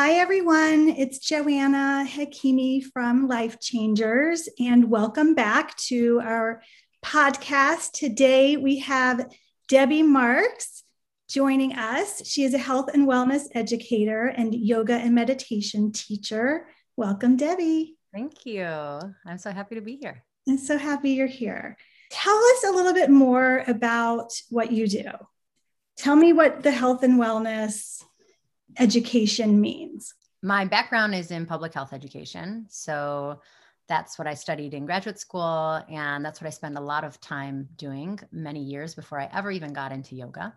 Hi, everyone. It's Joanna Hakimi from Life Changers, and welcome back to our podcast. Today we have Debbie Marks joining us. She is a health and wellness educator and yoga and meditation teacher. Welcome, Debbie. Thank you. I'm so happy to be here. I'm so happy you're here. Tell us a little bit more about what you do. Tell me what the health and wellness education means. My background is in public health education. So that's what I studied in graduate school. And that's what I spend a lot of time doing many years before I ever even got into yoga.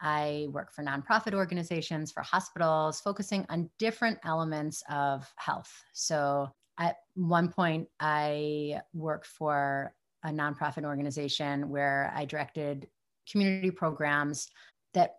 I work for nonprofit organizations, for hospitals, focusing on different elements of health. So at one point, I worked for a nonprofit organization where I directed community programs that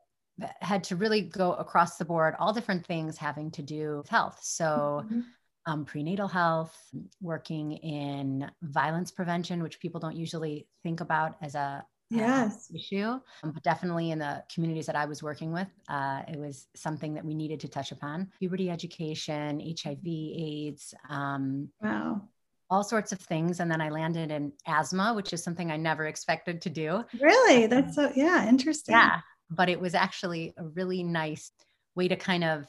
had to really go across the board, all different things having to do with health. So, mm-hmm. um, prenatal health, working in violence prevention, which people don't usually think about as a yes. issue um, but definitely in the communities that i was working with uh, it was something that we needed to touch upon. Puberty education hiv aids um, wow. all sorts of things. And then i landed in asthma which is something i never expected to do. Really? That's so yeah interesting. yeah but it was actually a really nice way to kind of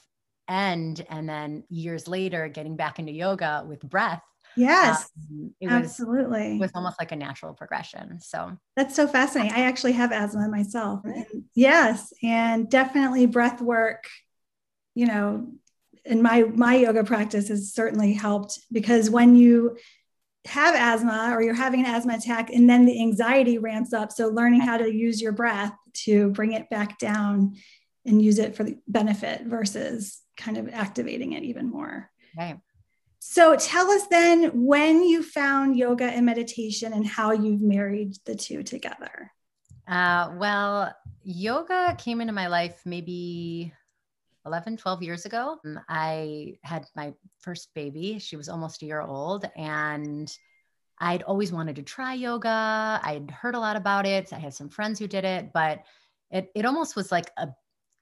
end and then years later getting back into yoga with breath yes um, it absolutely was, it was almost like a natural progression so. That's so fascinating. I actually have asthma myself and yes and definitely breath work you know in my my yoga practice has certainly helped because when you have asthma or you're having an asthma attack and then the anxiety ramps up. So learning how to use your breath to bring it back down and use it for the benefit versus kind of activating it even more. Right. So tell us then when you found yoga and meditation and how you've married the two together. Uh, well yoga came into my life maybe 11, 12 years ago. Um, I had my first baby. She was almost a year old. And I'd always wanted to try yoga. I'd heard a lot about it. I had some friends who did it, but it, it almost was like a,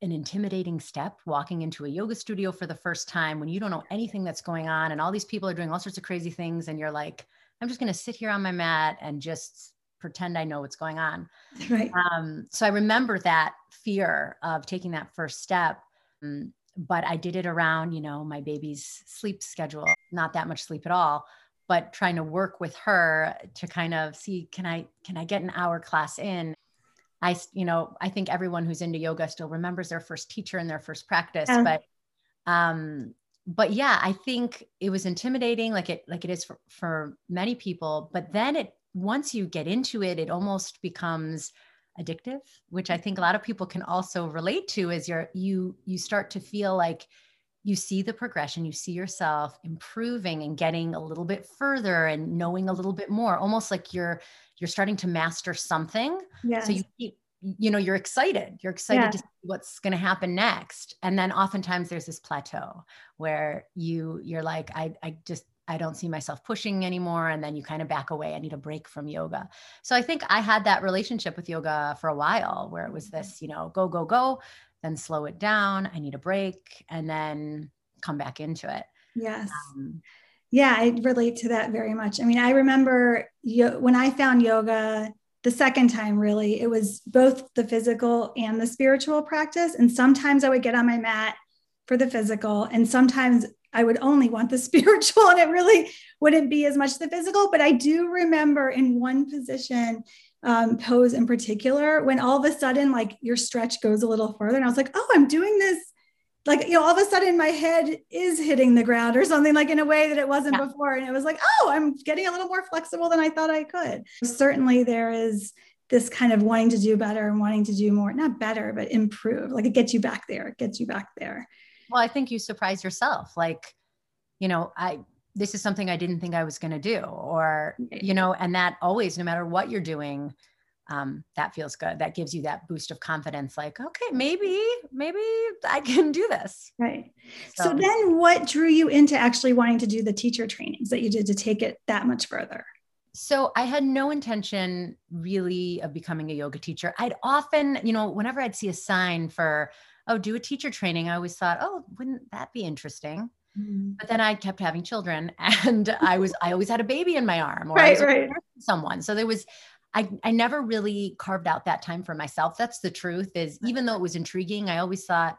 an intimidating step walking into a yoga studio for the first time when you don't know anything that's going on and all these people are doing all sorts of crazy things. And you're like, I'm just going to sit here on my mat and just pretend I know what's going on. Right. Um, so I remember that fear of taking that first step. Um, but I did it around, you know, my baby's sleep schedule, not that much sleep at all, but trying to work with her to kind of see, can I, can I get an hour class in? I, you know, I think everyone who's into yoga still remembers their first teacher and their first practice, yeah. but, um, but yeah, I think it was intimidating, like it, like it is for, for many people, but then it, once you get into it, it almost becomes addictive which i think a lot of people can also relate to is you're you you start to feel like you see the progression you see yourself improving and getting a little bit further and knowing a little bit more almost like you're you're starting to master something yes. so you keep you know you're excited you're excited yeah. to see what's going to happen next and then oftentimes there's this plateau where you you're like i i just I don't see myself pushing anymore. And then you kind of back away. I need a break from yoga. So I think I had that relationship with yoga for a while where it was this, you know, go, go, go, then slow it down. I need a break and then come back into it. Yes. Um, yeah, I relate to that very much. I mean, I remember yo- when I found yoga the second time, really, it was both the physical and the spiritual practice. And sometimes I would get on my mat for the physical, and sometimes I would only want the spiritual and it really wouldn't be as much the physical. But I do remember in one position, um, pose in particular, when all of a sudden, like your stretch goes a little further. And I was like, oh, I'm doing this. Like, you know, all of a sudden my head is hitting the ground or something like in a way that it wasn't yeah. before. And it was like, oh, I'm getting a little more flexible than I thought I could. Certainly there is this kind of wanting to do better and wanting to do more, not better, but improve. Like it gets you back there, it gets you back there. Well, I think you surprise yourself. Like, you know, I this is something I didn't think I was going to do, or you know, and that always, no matter what you're doing, um, that feels good. That gives you that boost of confidence. Like, okay, maybe, maybe I can do this. Right. So, so then, what drew you into actually wanting to do the teacher trainings that you did to take it that much further? So I had no intention really of becoming a yoga teacher. I'd often, you know, whenever I'd see a sign for oh, do a teacher training. I always thought, oh, wouldn't that be interesting? Mm-hmm. But then I kept having children and I was, I always had a baby in my arm or right, right. someone. So there was, I, I never really carved out that time for myself. That's the truth is even though it was intriguing, I always thought,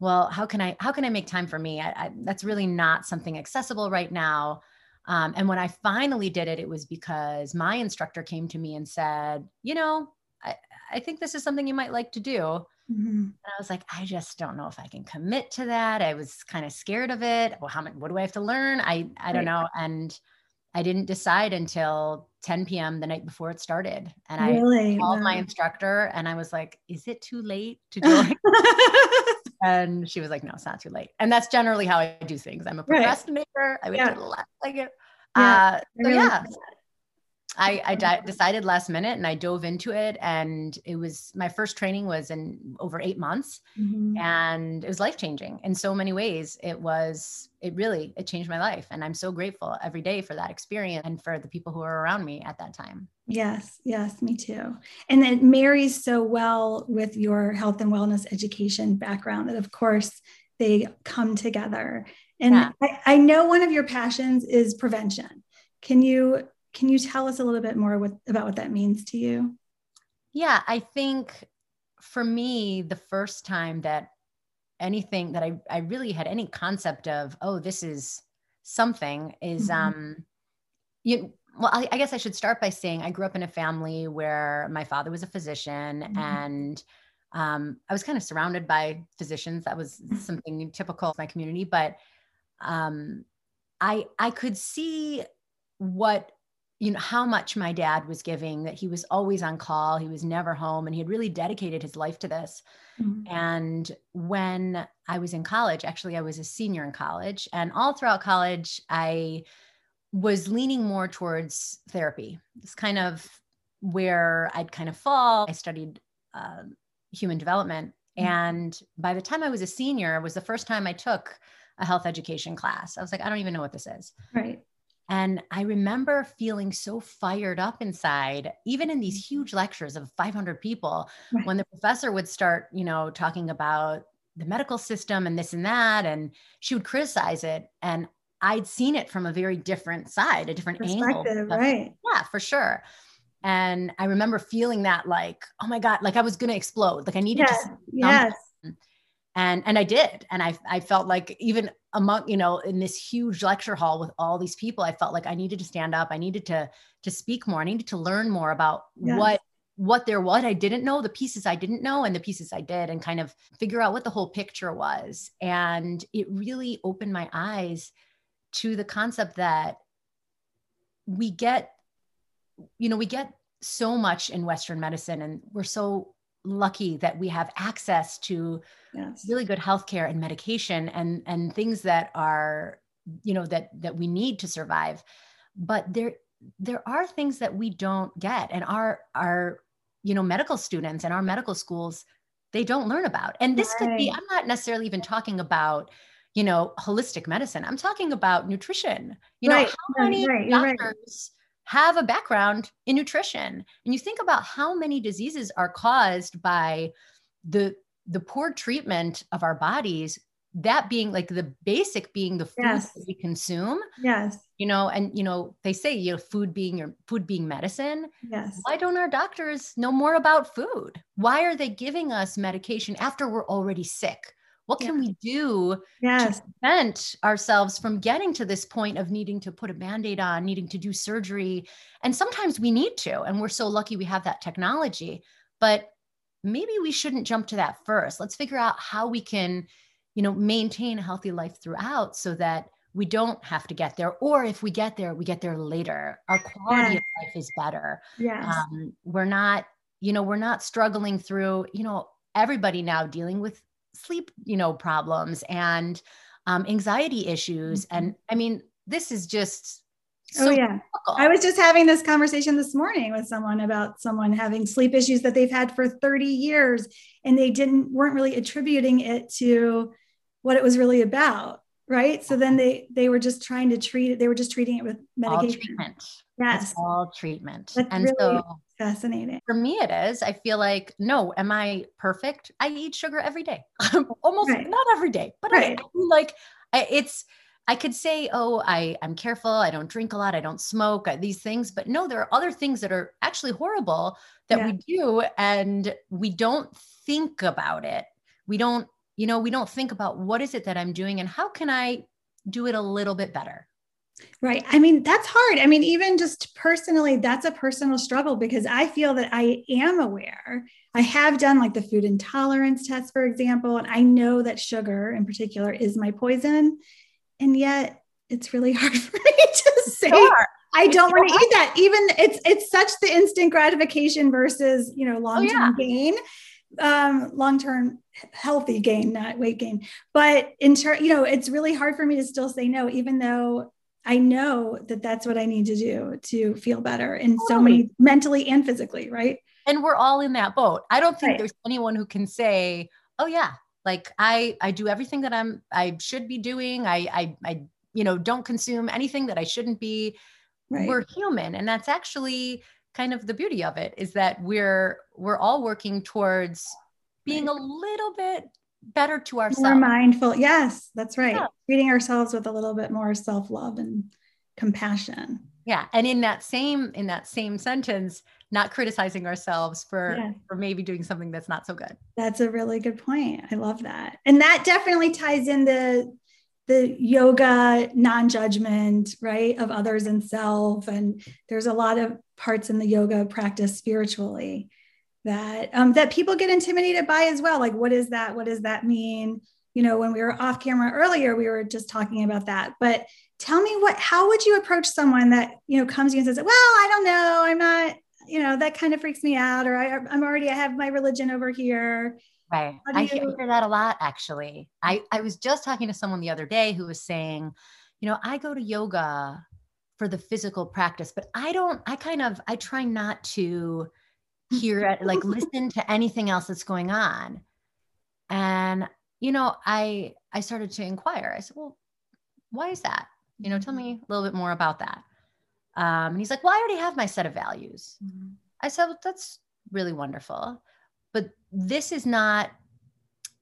well, how can I, how can I make time for me? I, I, that's really not something accessible right now. Um, and when I finally did it, it was because my instructor came to me and said, you know, I, I think this is something you might like to do. Mm-hmm. And I was like, I just don't know if I can commit to that. I was kind of scared of it. Well, how much, what do I have to learn? I, I don't know. And I didn't decide until 10 p.m. the night before it started. And I really? called my instructor and I was like, is it too late to join? and she was like, no, it's not too late. And that's generally how I do things. I'm a procrastinator. Right. I wait yeah. to the last second. Yeah. Uh, so yeah, I, I di- decided last minute and I dove into it. And it was my first training was in over eight months mm-hmm. and it was life changing in so many ways. It was, it really, it changed my life. And I'm so grateful every day for that experience and for the people who were around me at that time. Yes, yes, me too. And it marries so well with your health and wellness education background that, of course, they come together. And yeah. I, I know one of your passions is prevention. Can you can you tell us a little bit more about what that means to you? Yeah, I think for me, the first time that anything that I, I really had any concept of, oh, this is something is, mm-hmm. um, you, well, I, I, guess I should start by saying I grew up in a family where my father was a physician mm-hmm. and um, I was kind of surrounded by physicians. That was something typical of my community, but um, I I could see what you know how much my dad was giving that he was always on call he was never home and he had really dedicated his life to this. Mm-hmm. and when i was in college actually i was a senior in college and all throughout college i was leaning more towards therapy. It's kind of where i'd kind of fall. I studied uh, human development mm-hmm. and by the time i was a senior it was the first time i took a health education class. I was like i don't even know what this is. Right and I remember feeling so fired up inside, even in these huge mm-hmm. lectures of 500 people, right. when the professor would start, you know, talking about the medical system and this and that, and she would criticize it. And I'd seen it from a very different side, a different angle. Right. Yeah, for sure. And I remember feeling that like, oh my God, like I was going to explode. Like I needed yes. to. Yes and and i did. And i i felt like even among you know in this huge lecture hall with all these people i felt like i needed to stand up. I needed to to speak more. I needed to learn more about yes. what what there what i didn't know the pieces i didn't know and the pieces i did and kind of figure out what the whole picture was. And it really opened my eyes to the concept that we get you know we get so much in western medicine and we're so lucky that we have access to yes. really good healthcare and medication and and things that are you know that that we need to survive but there there are things that we don't get and our our you know medical students and our medical schools they don't learn about and this right. could be i'm not necessarily even talking about you know holistic medicine i'm talking about nutrition you right. know how many right. doctors have a background in nutrition. And you think about how many diseases are caused by the the poor treatment of our bodies that being like the basic being the food yes. that we consume. Yes. You know and you know they say you know food being your food being medicine. Yes. Why don't our doctors know more about food? Why are they giving us medication after we're already sick what can we do yes. to prevent ourselves from getting to this point of needing to put a band-aid on needing to do surgery and sometimes we need to and we're so lucky we have that technology but maybe we shouldn't jump to that first let's figure out how we can you know maintain a healthy life throughout so that we don't have to get there or if we get there we get there later our quality yes. of life is better yes. Um, we're not you know we're not struggling through you know everybody now dealing with sleep, you know, problems and um, anxiety issues. Mm-hmm. And I mean, this is just so oh yeah difficult. i was just having this conversation this morning with someone about someone having sleep issues that they've had for 30 years and they didn't weren't really attributing it to what it was really about right? So then they they were just trying to treat it they were just treating it with medication. all treatment yes. it's all treatment. That's and really so fascinating. for me it is. I feel like no am i perfect? I eat sugar every day. Almost Right. not every day but Right. I, like I, it's i could say oh i i'm careful i don't drink a lot i don't smoke I, these things but no there are other things that are actually horrible that Yeah. we do and we don't think about it. We don't you know we don't think about what is it that i'm doing and how can i do it a little bit better Right. I mean, that's hard. I mean, even just personally, that's a personal struggle because I feel that I am aware. I have done like the food intolerance test, for example, and I know that sugar in particular is my poison. And yet it's really hard for me to say Sure. I don't want to eat that. Even it's it's such the instant gratification versus, you know, oh, long-term gain. Um, long-term healthy gain, not weight gain. But in turn, you know, it's really hard for me to still say no, even though I know that that's what I need to do to feel better in so many mentally and physically, right? and we're all in that boat i don't think Right. there's anyone who can say oh yeah like i i do everything that i'm i should be doing i i, I you know don't consume anything that i shouldn't be Right. we're human and that's actually kind of the beauty of it is that we're we're all working towards being a little bit better to ourselves. more mindful. Yes, that's right. Yeah. Treating ourselves with a little bit more self-love and compassion. yeah and in that same in that same sentence not criticizing ourselves for Yeah. for maybe doing something that's not so good That's a really good point. I love that. And that definitely ties in the the yoga non-judgment, right, of others and self. And there's a lot of parts in the yoga practice spiritually that um, that people get intimidated by as well. Like, what is that? What does that mean? You know, when we were off camera earlier, we were just talking about that. But tell me what how would you approach someone that you know comes to you and says, Well, I don't know, I'm not, you know, that kind of freaks me out, or I, I'm already I have my religion over here. Right. How do I you- hear that a lot actually. I, I was just talking to someone the other day who was saying, you know, I go to yoga for the physical practice, but I don't, I kind of, I try not to hear like listen to anything else that's going on. And, you know, I, I started to inquire. I said, well, why is that? You know, tell me a little bit more about that. Um, and he's like, well, I already have my set of values. I said, well, that's really wonderful. But this is not,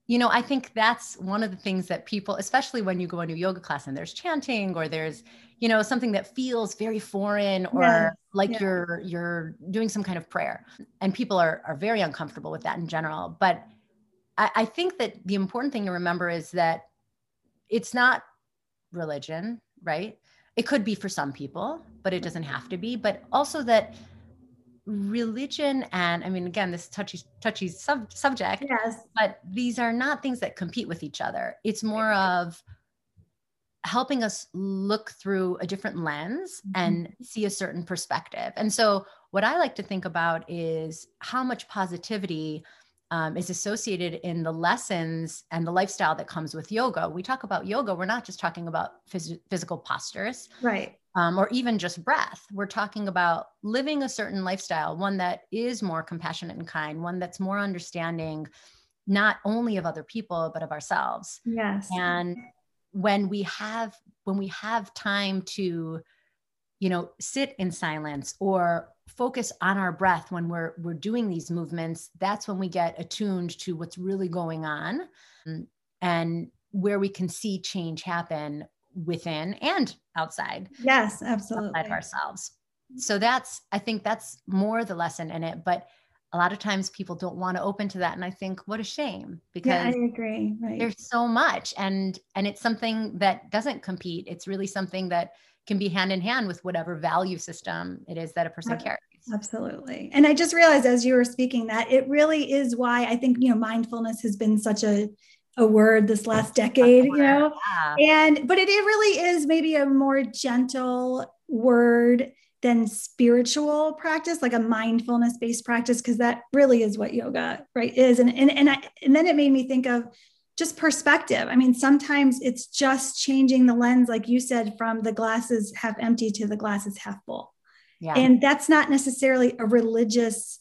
you know, I think that's one of the things that people, especially when you go into a yoga class and there's chanting or there's, you know, something that feels very foreign or Yes, like yeah. you're you're doing some kind of prayer. And people are are very uncomfortable with that in general. But I, I think that the important thing to remember is that it's not religion, right? It could be for some people, but it doesn't have to be. But also that religion and I mean, again, this touchy touchy sub- subject, Yes. but these are not things that compete with each other. It's more of helping us look through a different lens Mhm. and see a certain perspective. And so, what I like to think about is how much positivity um, is associated in the lessons and the lifestyle that comes with yoga. We talk about yoga, we're not just talking about phys- physical postures Right. um, or even just breath. We're talking about living a certain lifestyle, one that is more compassionate and kind, one that's more understanding, not only of other people, but of ourselves. Yes. And when we have when we have time to you know sit in silence or focus on our breath when we're we're doing these movements that's when we get attuned to what's really going on mm, and where we can see change happen within and outside yes, absolutely. outside ourselves. So that's, I think that's more the lesson in it. But a lot of times people don't want to open to that. And I think what a shame Yeah, I agree. Right. there's so much and and it's something that doesn't compete. It's really something that can be hand in hand with whatever value system it is that a person carries. Absolutely. And I just realized as you were speaking that it really is why I think, you know, mindfulness has been such a, a word this last decade, you know, Yeah. and but it, it really is maybe a more gentle word than spiritual practice like a mindfulness based practice because that really is what yoga right is and and and, I, and then it made me think of just perspective i mean sometimes it's just changing the lens like you said from the glasses half empty to the glasses half full Yeah. and that's not necessarily a religious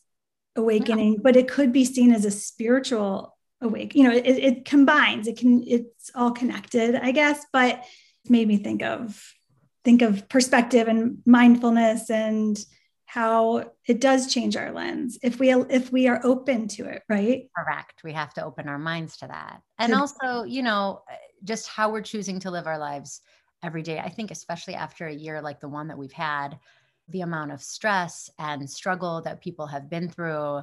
awakening but it could be seen as a spiritual awake. You know, it, it combines, it can, it's all connected, I guess, but it made me think of think of perspective and mindfulness and how it does change our lens if we if we are open to it right? Correct. We have to open our minds to that. And also you know uh, just how we're choosing to live our lives every day. I think especially after a year like the one that we've had the amount of stress and struggle that people have been through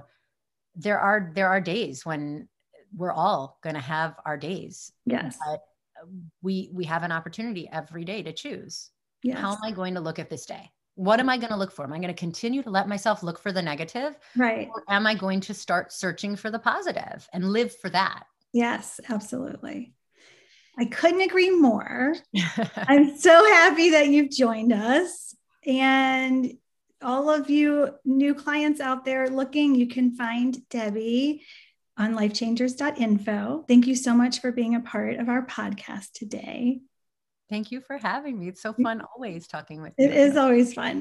there are there are days when we're all going to have our days. Yes. But we we have an opportunity every day to choose. Yes. how am i going to look at this day what am I going to look for? Am I going to continue to let myself look for the negative? Right. Or am I going to start searching for the positive and live for that? Yes, absolutely. I couldn't agree more. I'm so happy that you've joined us. And all of you new clients out there looking, you can find Debbie on lifechangers.info. Thank you so much for being a part of our podcast today. Thank you for having me. It's so fun always talking with you. It is always fun.